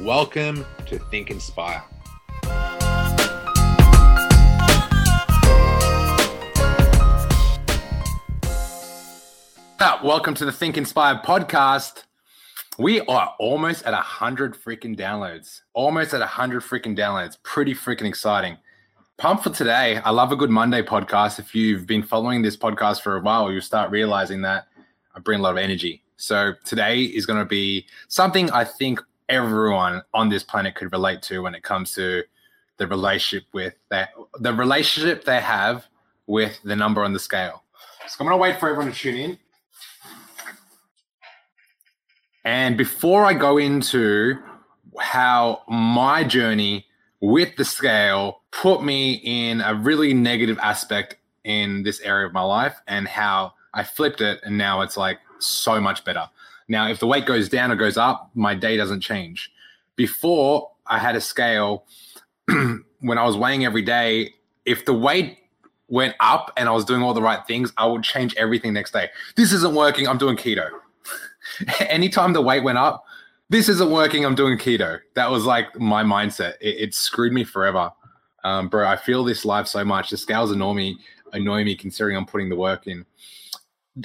Welcome to Think Inspire. Ah, welcome to the Think Inspired podcast. We are almost at a hundred freaking downloads. Almost at a hundred freaking downloads. Pretty freaking exciting. Pump for today. I love a good Monday podcast. If you've been following this podcast for a while, you'll start realizing that I bring a lot of energy. So today is going to be something I think everyone on this planet could relate to when it comes to the relationship with that the relationship they have with the number on the scale. So I'm to wait for everyone to tune in. And before I go into how my journey with the scale put me in a really negative aspect in this area of my life and how I flipped it and now it's like so much better. Now, if the weight goes down or goes up, my day doesn't change. Before I had a scale, when I was weighing every day, if the weight went up and I was doing all the right things, I would change everything next day. This isn't working. I'm doing keto. Anytime the weight went up, this isn't working. I'm doing keto. That was like my mindset. It, it screwed me forever. Um, bro, I feel this life so much. The scales annoy me, annoy me considering I'm putting the work in.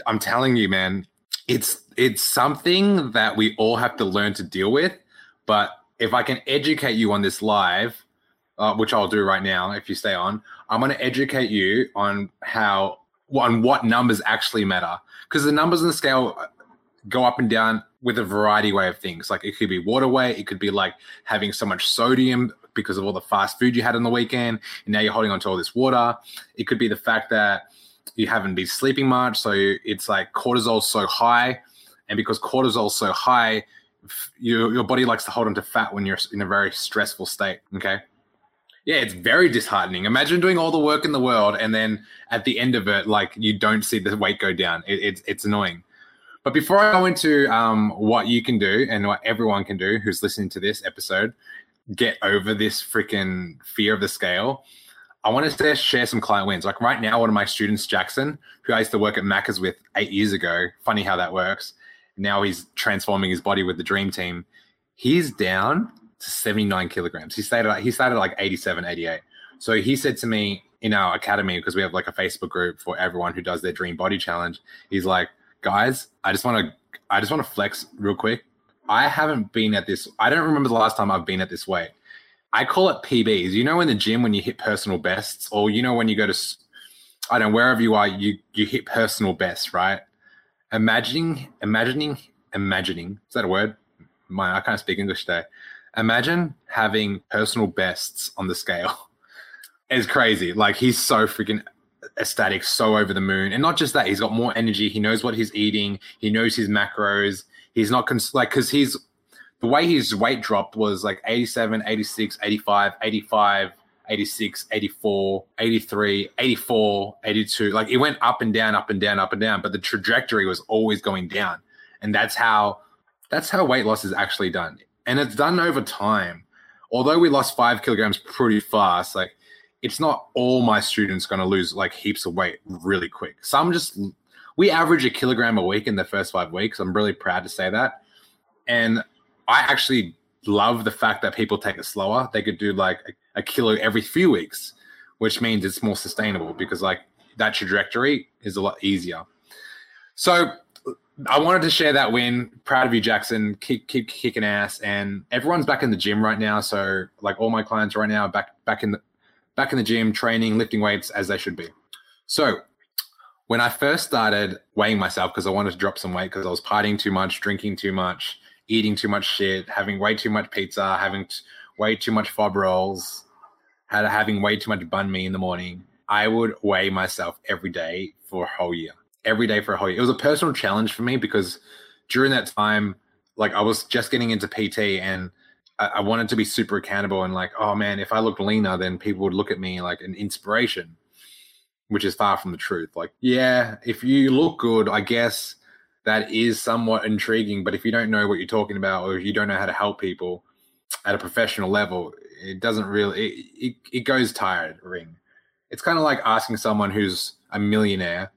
I'm telling you, man, it's it's something that we all have to learn to deal with. But if I can educate you on this live, uh, which I'll do right now, if you stay on, I'm going to educate you on how on what numbers actually matter because the numbers on the scale uh, go up and down with a variety way of things. Like it could be water weight, it could be like having so much sodium because of all the fast food you had on the weekend, and now you're holding on to all this water. It could be the fact that you haven't been sleeping much, so it's like cortisol's so high, and because cortisol's so high, your your body likes to hold on to fat when you're in a very stressful state. Okay. Yeah, it's very disheartening. Imagine doing all the work in the world and then at the end of it, like you don't see the weight go down. It, it's it's annoying. But before I go into um, what you can do and what everyone can do who's listening to this episode, get over this freaking fear of the scale. I want to share some client wins. Like right now, one of my students, Jackson, who I used to work at Macca's with eight years ago. Funny how that works. Now he's transforming his body with the dream team. He's down to 79 kilograms. He started he started like 87, 88. So he said to me in our academy, because we have like a Facebook group for everyone who does their dream body challenge, he's like, guys, I just want to I just want to flex real quick. I haven't been at this. I don't remember the last time I've been at this weight. I call it PBs. You know, in the gym when you hit personal bests, or you know when you go to, I don't know wherever you are, you you hit personal bests, right? Imagining, imagining, imagining. Is that a word? My I can't speak English today. Imagine having personal bests on the scale. It's crazy. Like he's so freaking ecstatic, so over the moon. And not just that, he's got more energy. He knows what he's eating. He knows his macros. He's not cons- like because he's the way his weight dropped was like 87, 86, 85, 85, 86, 84, 83, 84, 82. Like it went up and down, up and down, up and down, but the trajectory was always going down. And that's how that's how weight loss is actually done. And it's done over time. Although we lost five kilograms pretty fast, like it's not all my students going to lose like heaps of weight really quick. Some just we average a kilogram a week in the first five weeks. I'm really proud to say that. And I actually love the fact that people take it slower. They could do like a, a kilo every few weeks, which means it's more sustainable because like that trajectory is a lot easier. So I wanted to share that win. Proud of you, Jackson. Keep keep kicking ass, and everyone's back in the gym right now. So like all my clients right now back back in the back in the gym, training, lifting weights as they should be. So when I first started weighing myself because I wanted to drop some weight because I was partying too much, drinking too much, eating too much shit, having way too much pizza, having t- way too much fob rolls, had having way too much banh mi in the morning. I would weigh myself every day for a whole year. Every day for a whole year. It was a personal challenge for me because during that time, like I was just getting into PT and I, I wanted to be super accountable and like, oh man, if I looked leaner, then people would look at me like an inspiration, which is far from the truth. Like, yeah, if you look good, I guess that is somewhat intriguing. But if you don't know what you're talking about, or if you don't know how to help people at a professional level, it doesn't really. It it, it goes tiring. It's kind of like asking someone who's a millionaire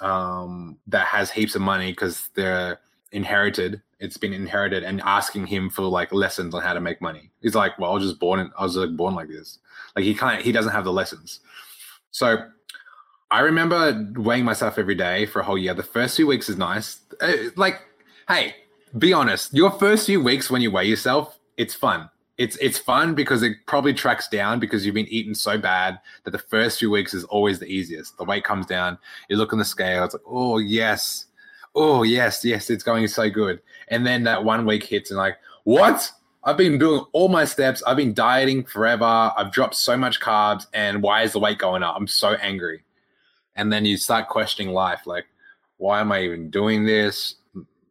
um, that has heaps of money because they're inherited. It's been inherited, and asking him for like lessons on how to make money. He's like, "Well, I was just born. I was like born like this. Like he can't. He doesn't have the lessons." So I remember weighing myself every day for a whole year. The first few weeks is nice. Uh, like, hey, be honest. Your first few weeks when you weigh yourself, it's fun. It's it's fun because it probably tracks down because you've been eating so bad that the first few weeks is always the easiest. The weight comes down. You look on the scale. It's like, oh yes, oh yes, yes, it's going so good. And then that one week hits and like, what? I've been doing all my steps. I've been dieting forever. I've dropped so much carbs, and why is the weight going up? I'm so angry and then you start questioning life like why am i even doing this?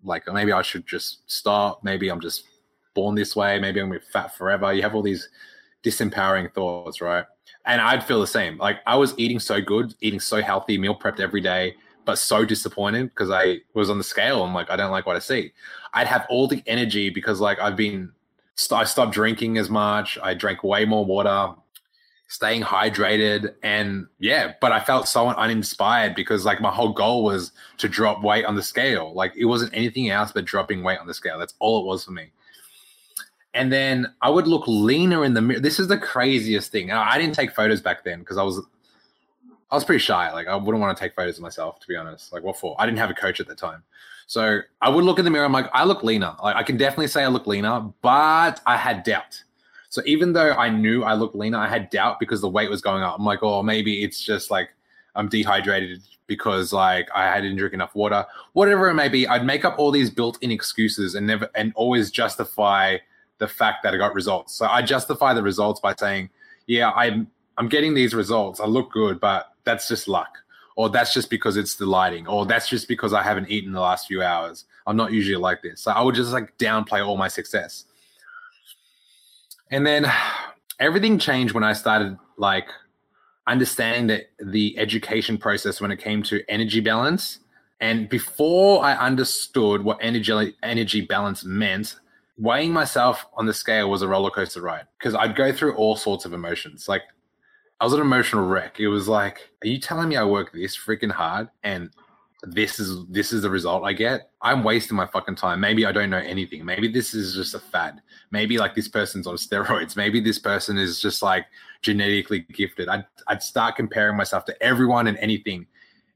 Like maybe i should just stop. Maybe i'm just born this way. Maybe i'm gonna be fat forever. You have all these disempowering thoughts right? And i'd feel the same. Like i was eating so good eating so healthy meal prepped every day but so disappointed because i was on the scale. I'm like i don't like what i see. I'd have all the energy because like i've been I stopped drinking as much. I drank way more water staying hydrated. And yeah but i felt so uninspired because like my whole goal was to drop weight on the scale. Like it wasn't anything else but dropping weight on the scale. That's all it was for me. And then i would look leaner in the mirror. This is the craziest thing. I didn't take photos back then because i was i was pretty shy. Like i wouldn't want to take photos of myself to be honest. Like what for? I didn't have a coach at the time. So i would look in the mirror i'm like i look leaner. Like i can definitely say i look leaner but i had doubt so even though I knew I looked leaner, I had doubt because the weight was going up. I'm like, oh, maybe it's just like I'm dehydrated because like I didn't drink enough water, whatever it may be. I'd make up all these built-in excuses and never and always justify the fact that I got results. So I justify the results by saying, yeah, I'm I'm getting these results. I look good, but that's just luck. Or that's just because it's the lighting, or that's just because I haven't eaten the last few hours. I'm not usually like this. So I would just like downplay all my success. And then everything changed when I started like understanding that the education process when it came to energy balance. And before I understood what energy energy balance meant, weighing myself on the scale was a roller coaster ride because I'd go through all sorts of emotions. Like I was an emotional wreck. It was like, are you telling me I work this freaking hard and this is this is the result I get, I'm wasting my fucking time. Maybe I don't know anything. Maybe this is just a fad. Maybe like this person's on steroids. Maybe this person is just like genetically gifted. I'd I'd start comparing myself to everyone and anything.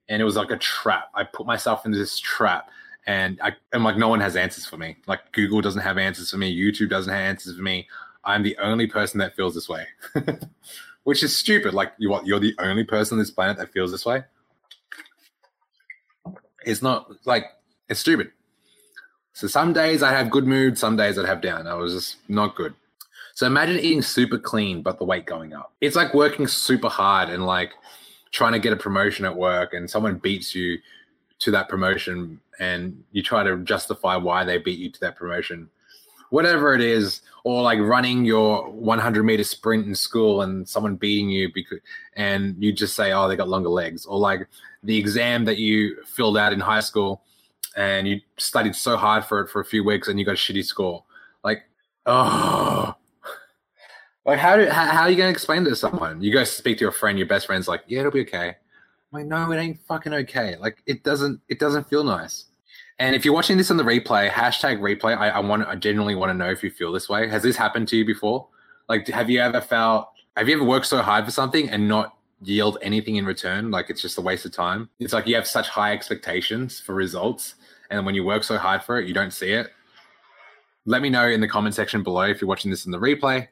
And it was like a trap. I put myself into this trap and I am like no one has answers for me. Like Google doesn't have answers for me, YouTube doesn't have answers for me. I'm the only person that feels this way. Which is stupid. Like you what you're the only person on this planet that feels this way? It's not like it's stupid. So some days I have good mood, some days I'd have down. I was just not good. So imagine eating super clean, but the weight going up. It's like working super hard and like trying to get a promotion at work, and someone beats you to that promotion, and you try to justify why they beat you to that promotion. Whatever it is, or like running your 100 meter sprint in school and someone beating you because, and you just say, "Oh, they got longer legs," or like the exam that you filled out in high school and you studied so hard for it for a few weeks and you got a shitty score. Like, oh, like how do how, how are you going to explain this to someone? You go speak to your friend, your best friend's like, yeah, it'll be okay. I'm like, no, it ain't fucking okay. Like, it doesn't it doesn't feel nice. And if you're watching this on the replay, hashtag replay, I, I want I genuinely want to know if you feel this way. Has this happened to you before? Like, have you ever felt? Have you ever worked so hard for something and not yield anything in return. Like it's just a waste of time. It's like you have such high expectations for results, and when you work so hard for it, you don't see it. Let me know in the comment section below if you're watching this in the replay,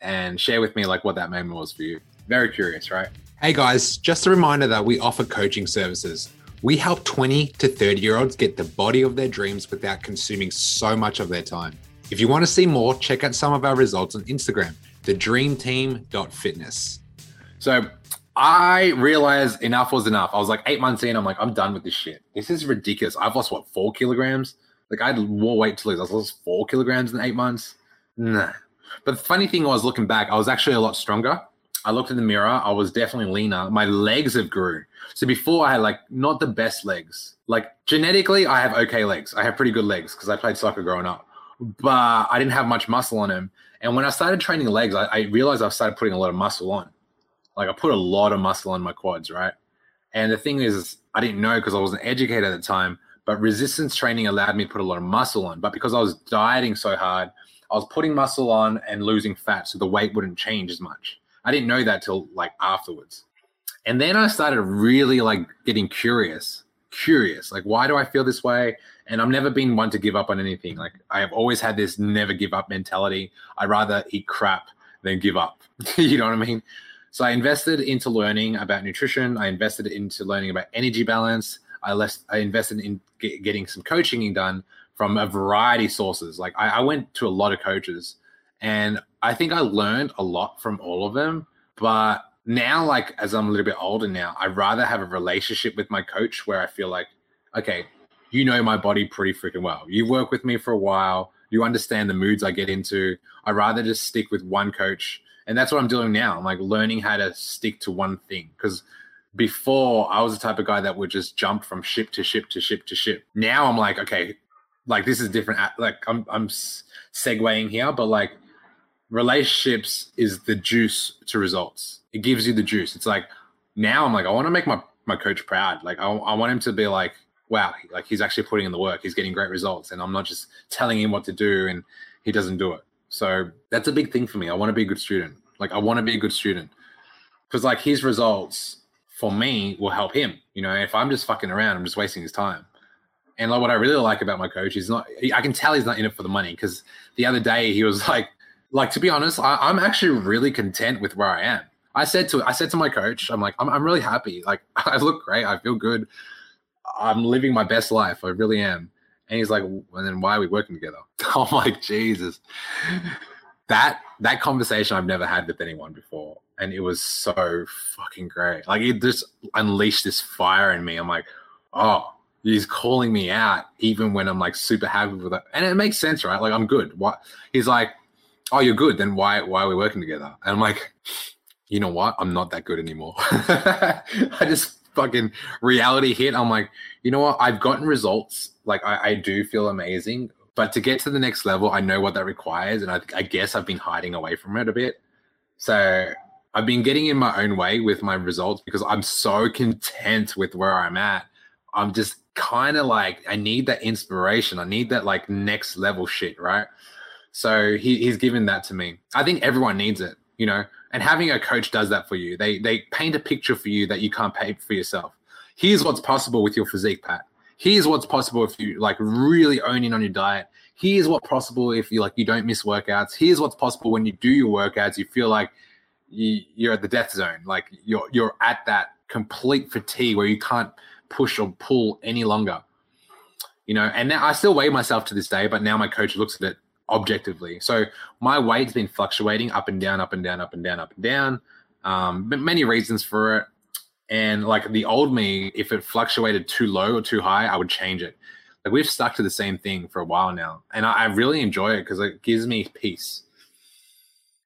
and share with me like what that moment was for you. Very curious, right? Hey guys, just a reminder that we offer coaching services. We help 20 to 30 year olds get the body of their dreams without consuming so much of their time. If you want to see more, check out some of our results on Instagram, thedreamteam.fitness. So I realized enough was enough. I was like eight months in. I'm like, I'm done with this shit. This is ridiculous. I've lost what four kilograms. Like I had more weight to lose. I lost four kilograms in eight months. Nah. But the funny thing was, looking back, I was actually a lot stronger. I looked in the mirror. I was definitely leaner. My legs have grew. So before I had like not the best legs. Like genetically, I have okay legs. I have pretty good legs because I played soccer growing up. But I didn't have much muscle on them. And when I started training legs, I, I realized I started putting a lot of muscle on. Like I put a lot of muscle on my quads, right? And the thing is, I didn't know because I wasn't educated at the time. But resistance training allowed me to put a lot of muscle on. But because I was dieting so hard, I was putting muscle on and losing fat, so the weight wouldn't change as much. I didn't know that till like afterwards. And then I started really like getting curious, curious. Like, why do I feel this way? And I've never been one to give up on anything. Like, I have always had this never give up mentality. I rather eat crap than give up. you know what I mean? So I invested into learning about nutrition. I invested into learning about energy balance. I, less, I invested in get, getting some coaching done from a variety of sources. Like I, I went to a lot of coaches, and I think I learned a lot from all of them. But now, like as I'm a little bit older now, I'd rather have a relationship with my coach where I feel like, okay, you know my body pretty freaking well. You work with me for a while. You understand the moods I get into. I'd rather just stick with one coach. And that's what I'm doing now. I'm like learning how to stick to one thing. Because before I was the type of guy that would just jump from ship to ship to ship to ship. Now I'm like, okay, like this is different. Like I'm I'm segueing here, but like relationships is the juice to results. It gives you the juice. It's like now I'm like I want to make my my coach proud. Like I, I want him to be like, wow, like he's actually putting in the work. He's getting great results, and I'm not just telling him what to do and he doesn't do it. So that's a big thing for me. I want to be a good student. Like I want to be a good student because like his results for me will help him. You know, if I'm just fucking around, I'm just wasting his time. And like what I really like about my coach is not I can tell he's not in it for the money because the other day he was like like to be honest, I, am actually really content with where I am. I said to I said to my coach, I'm like, I'm, I'm really happy. Like I look great, I feel good. I'm living my best life. I really am. And he's like, and then why are we working together? I'm like, Jesus. That that conversation I've never had with anyone before. And it was so fucking great. Like it just unleashed this fire in me. I'm like, oh, he's calling me out even when I'm like super happy with it. And it makes sense, right? Like I'm good. What he's like, Oh, you're good, then why why are we working together? And I'm like, you know what? I'm not that good anymore. I just fucking reality hit. I'm like, you know what? I've gotten results. Like I, I do feel amazing. But to get to the next level, I know what that requires. And I, I guess I've been hiding away from it a bit. So I've been getting in my own way with my results because I'm so content with where I'm at. I'm just kind of like I need that inspiration. I need that like next level shit, right? So he, he's given that to me. I think everyone needs it, you know. And having a coach does that for you. They they paint a picture for you that you can't paint for yourself. Here's what's possible with your physique, Pat. Here's what's possible if you like really own in on your diet. Here's what's possible if you like you don't miss workouts. Here's what's possible when you do your workouts. You feel like you, you're at the death zone. Like you're you're at that complete fatigue where you can't push or pull any longer. You know, and now I still weigh myself to this day, but now my coach looks at it objectively. So my weight's been fluctuating up and down, up and down, up and down, up and down. Um, but many reasons for it. And like the old me, if it fluctuated too low or too high, I would change it. Like we've stuck to the same thing for a while now, and I, I really enjoy it because it gives me peace.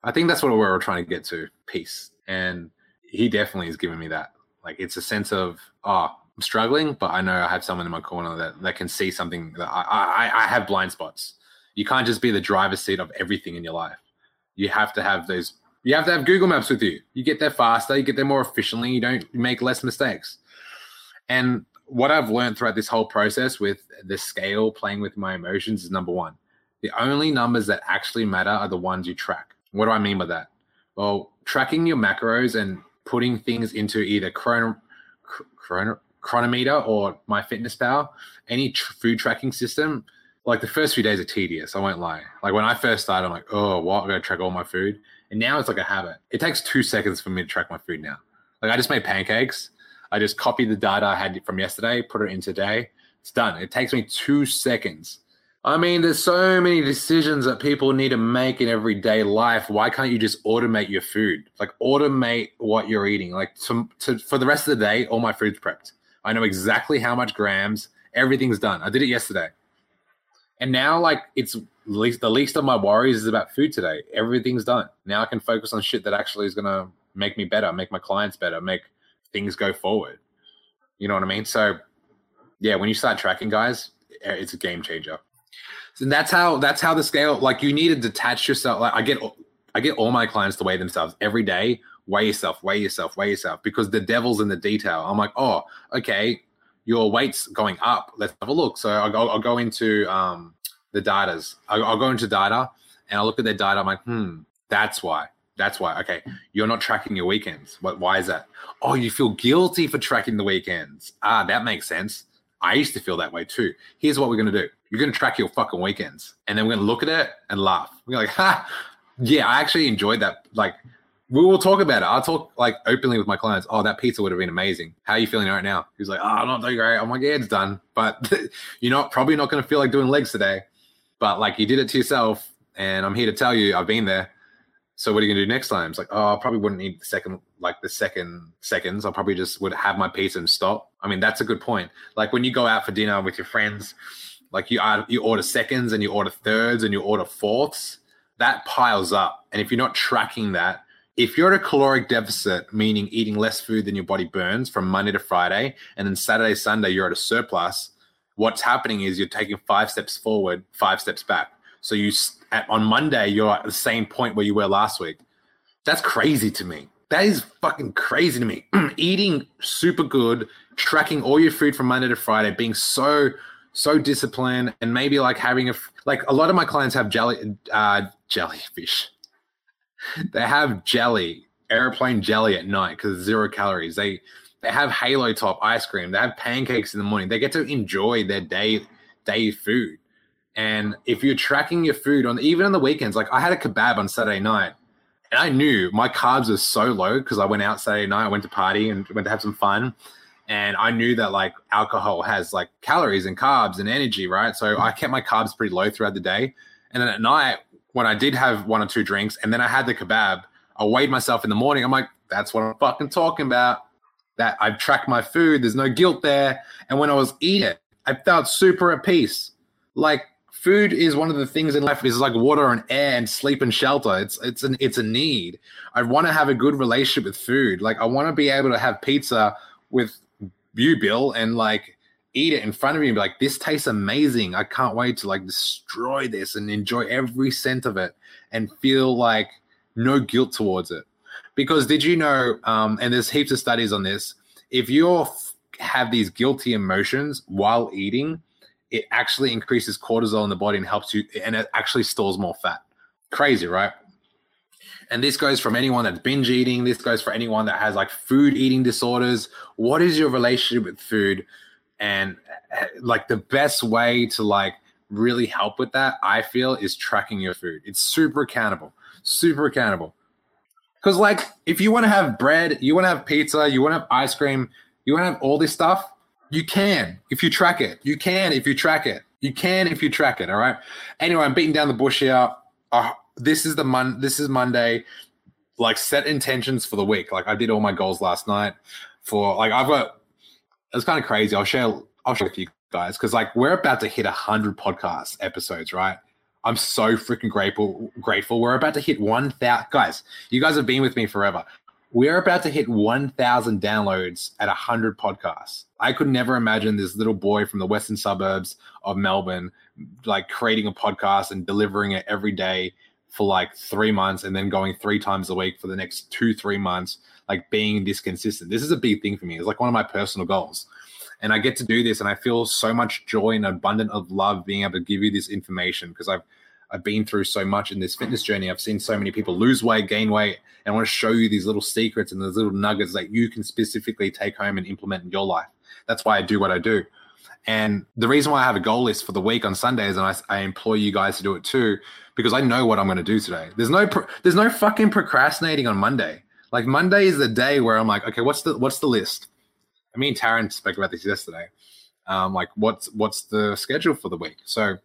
I think that's what we're trying to get to, peace. And he definitely is giving me that. Like it's a sense of, oh, I'm struggling, but I know I have someone in my corner that, that can see something that I, I, I have blind spots. You can't just be the driver's seat of everything in your life. You have to have those, you have to have Google Maps with you. You get there faster, you get there more efficiently, you don't make less mistakes. And what I've learned throughout this whole process with the scale, playing with my emotions is number one. The only numbers that actually matter are the ones you track. What do I mean by that? Well, tracking your macros and putting things into either chrono, chrono, Cronometer or MyFitnessPal, any tr- food tracking system, like the first few days are tedious. I won't lie. Like when I first started, I'm like, oh, what? I'm gonna track all my food, and now it's like a habit. It takes two seconds for me to track my food now. Like I just made pancakes. I just copied the data I had from yesterday, put it in today. It's done. It takes me two seconds. I mean, there's so many decisions that people need to make in everyday life. Why can't you just automate your food? Like automate what you're eating. Like to, to, for the rest of the day, all my food's prepped. I know exactly how much grams. Everything's done. I did it yesterday, and now like it's least the least of my worries is about food today. Everything's done. Now I can focus on shit that actually is gonna make me better, make my clients better, make things go forward. You know what I mean? So yeah, when you start tracking guys, eh, it's a game changer. And that's how that's how the scale like you need to detach yourself. Like I get I get all my clients to weigh themselves every day. Weigh yourself, weigh yourself, weigh yourself, because the devil's in the detail. I'm like, oh, okay, your weight's going up. Let's have a look. So I'll go, I'll go into um, the datas. I'll, I'll go into data and I'll look at their data. I'm like, hmm, that's why. That's why. Okay, you're not tracking your weekends. What? Why is that? Oh, you feel guilty for tracking the weekends. Ah, that makes sense. I used to feel that way too. Here's what we're gonna do. You're gonna track your fucking weekends, and then we're gonna look at it and laugh. We're like, ha, yeah, I actually enjoyed that. Like, we will talk about it. I'll talk like openly with my clients. Oh, that pizza would have been amazing. How are you feeling right now? He's like, oh, I'm not doing great. I'm like, yeah, it's done. But you're not probably not gonna feel like doing legs today. But like, you did it to yourself, and I'm here to tell you, I've been there. So what are you gonna do next time? It's like, oh, I probably wouldn't need the second, like the second seconds. I probably just would have my pizza and stop. I mean, that's a good point. Like when you go out for dinner with your friends, like you you order seconds and you order thirds and you order fourths. That piles up, and if you're not tracking that, if you're at a caloric deficit, meaning eating less food than your body burns from Monday to Friday, and then Saturday, Sunday, you're at a surplus, what's happening is you're taking five steps forward, five steps back. So you at, on Monday you're at the same point where you were last week. That's crazy to me. That is fucking crazy to me. Eating super good, tracking all your food from Monday to Friday, being so so disciplined, and maybe like having a like a lot of my clients have jelly uh, jellyfish. they have jelly, Aeroplane Jelly at night because zero calories. They they have halo top ice cream. They have pancakes in the morning. They get to enjoy their day day food. And if you're tracking your food on even on the weekends, like I had a kebab on Saturday night, and I knew my carbs were so low because I went out Saturday night, I went to party and went to have some fun. And I knew that like alcohol has like calories and carbs and energy, right? So I kept my carbs pretty low throughout the day. And then at night, when I did have one or two drinks and then I had the kebab, I weighed myself in the morning. I'm like, that's what I'm fucking talking about. That I've tracked my food. There's no guilt there. And when I was eating it, I felt super at peace. Like food is one of the things in life is like water and air and sleep and shelter. It's it's an it's a need. I want to have a good relationship with food. Like I want to be able to have pizza with you, Bill, and like eat it in front of you and be like, this tastes amazing. I can't wait to like destroy this and enjoy every cent of it and feel like no guilt towards it. Because did you know, um, and there's heaps of studies on this, if you have these guilty emotions while eating, it actually increases cortisol in the body and helps you, and it actually stores more fat. Crazy, right? And this goes from anyone that's binge eating. This goes for anyone that has like food eating disorders. What is your relationship with food? And like the best way to like really help with that, I feel, is tracking your food. It's super accountable, super accountable. Because like if you want to have bread, you want to have pizza, you want to have ice cream, you want to have all this stuff, you can if you track it. You can if you track it. You can if you track it. All right. Anyway, I'm beating down the bush here. Uh, this is the mon. This is Monday. Like set intentions for the week. Like I did all my goals last night. For like I've got. It's kind of crazy. I'll share. I'll share with you guys because like we're about to hit hundred podcast episodes. Right. I'm so freaking grateful. Grateful. We're about to hit one thousand. Guys, you guys have been with me forever. We're about to hit 1,000 downloads at 100 podcasts. I could never imagine this little boy from the western suburbs of Melbourne, like creating a podcast and delivering it every day for like three months and then going three times a week for the next two, three months, like being this consistent. This is a big thing for me. It's like one of my personal goals. And I get to do this and I feel so much joy and abundant of love being able to give you this information because I've I've been through so much in this fitness journey. I've seen so many people lose weight, gain weight, and I want to show you these little secrets and those little nuggets that you can specifically take home and implement in your life. That's why I do what I do. And the reason why I have a goal list for the week on Sundays, and I, I implore you guys to do it too, because I know what I'm going to do today. There's no there's no fucking procrastinating on Monday. Like Monday is the day where I'm like, okay, what's the what's the list? I mean, Taryn spoke about this yesterday. Um, like, what's what's the schedule for the week? So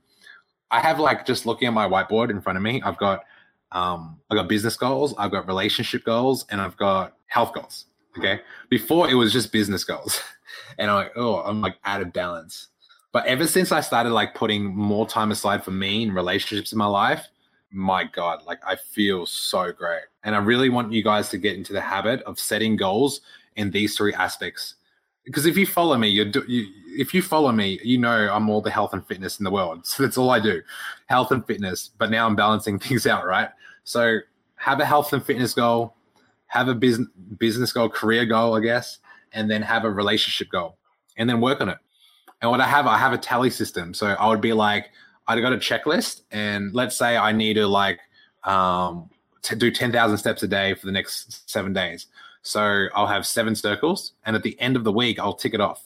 I have like just looking at my whiteboard in front of me. I've got um, I've got business goals, I've got relationship goals, and I've got health goals. Okay. Before it was just business goals. And I'm like, oh, I'm like out of balance. But ever since I started like putting more time aside for me and relationships in my life, my God, like I feel so great. And I really want you guys to get into the habit of setting goals in these three aspects. Because if you follow me, you're do, you, if you follow me, you know I'm all the health and fitness in the world. So that's all I do, health and fitness. But now I'm balancing things out, right? So have a health and fitness goal, have a business business goal, career goal, I guess, and then have a relationship goal, and then work on it. And what I have, I have a tally system. So I would be like, I'd got a checklist, and let's say I need to like um, to do ten thousand steps a day for the next seven days. So I'll have seven circles, and at the end of the week, I'll tick it off.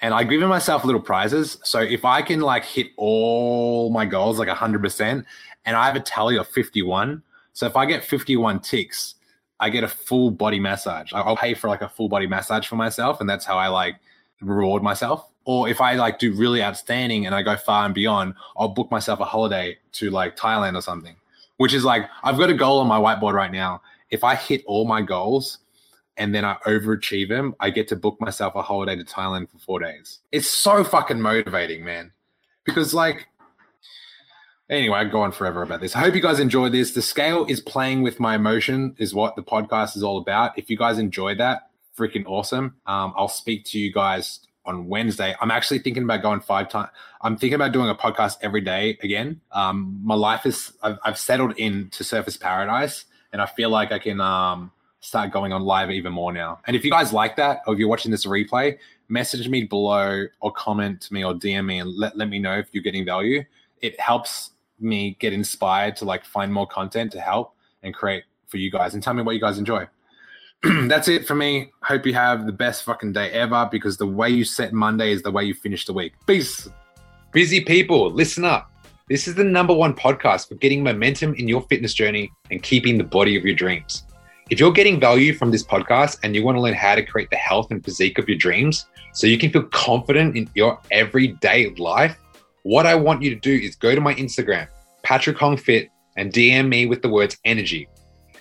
And I give myself little prizes. So if I can like hit all my goals like hundred percent, and I have a tally of fifty-one, so if I get fifty-one ticks, I get a full body massage. I'll pay for like a full body massage for myself, and that's how I like reward myself. Or if I like do really outstanding and I go far and beyond, I'll book myself a holiday to like Thailand or something. Which is like I've got a goal on my whiteboard right now. If I hit all my goals, and then I overachieve them, I get to book myself a holiday to Thailand for four days. It's so fucking motivating, man. Because like, anyway, I go on forever about this. I hope you guys enjoy this. The scale is playing with my emotion, is what the podcast is all about. If you guys enjoy that, freaking awesome. Um, I'll speak to you guys on Wednesday. I'm actually thinking about going five times. I'm thinking about doing a podcast every day again. Um, my life is I've, I've settled into Surfers Paradise, and I feel like I can um start going on live even more now. And if you guys like that, or if you're watching this replay, message me below or comment to me or DM me and let, let me know if you're getting value. It helps me get inspired to like find more content to help and create for you guys and tell me what you guys enjoy. That's it for me. Hope you have the best fucking day ever because the way you set Monday is the way you finish the week. Peace. Busy people, listen up. This is the number one podcast for getting momentum in your fitness journey and keeping the body of your dreams. If you're getting value from this podcast and you want to learn how to create the health and physique of your dreams so you can feel confident in your everyday life, what I want you to do is go to my Instagram, Patrick Hong Fit, and DM me with the words energy.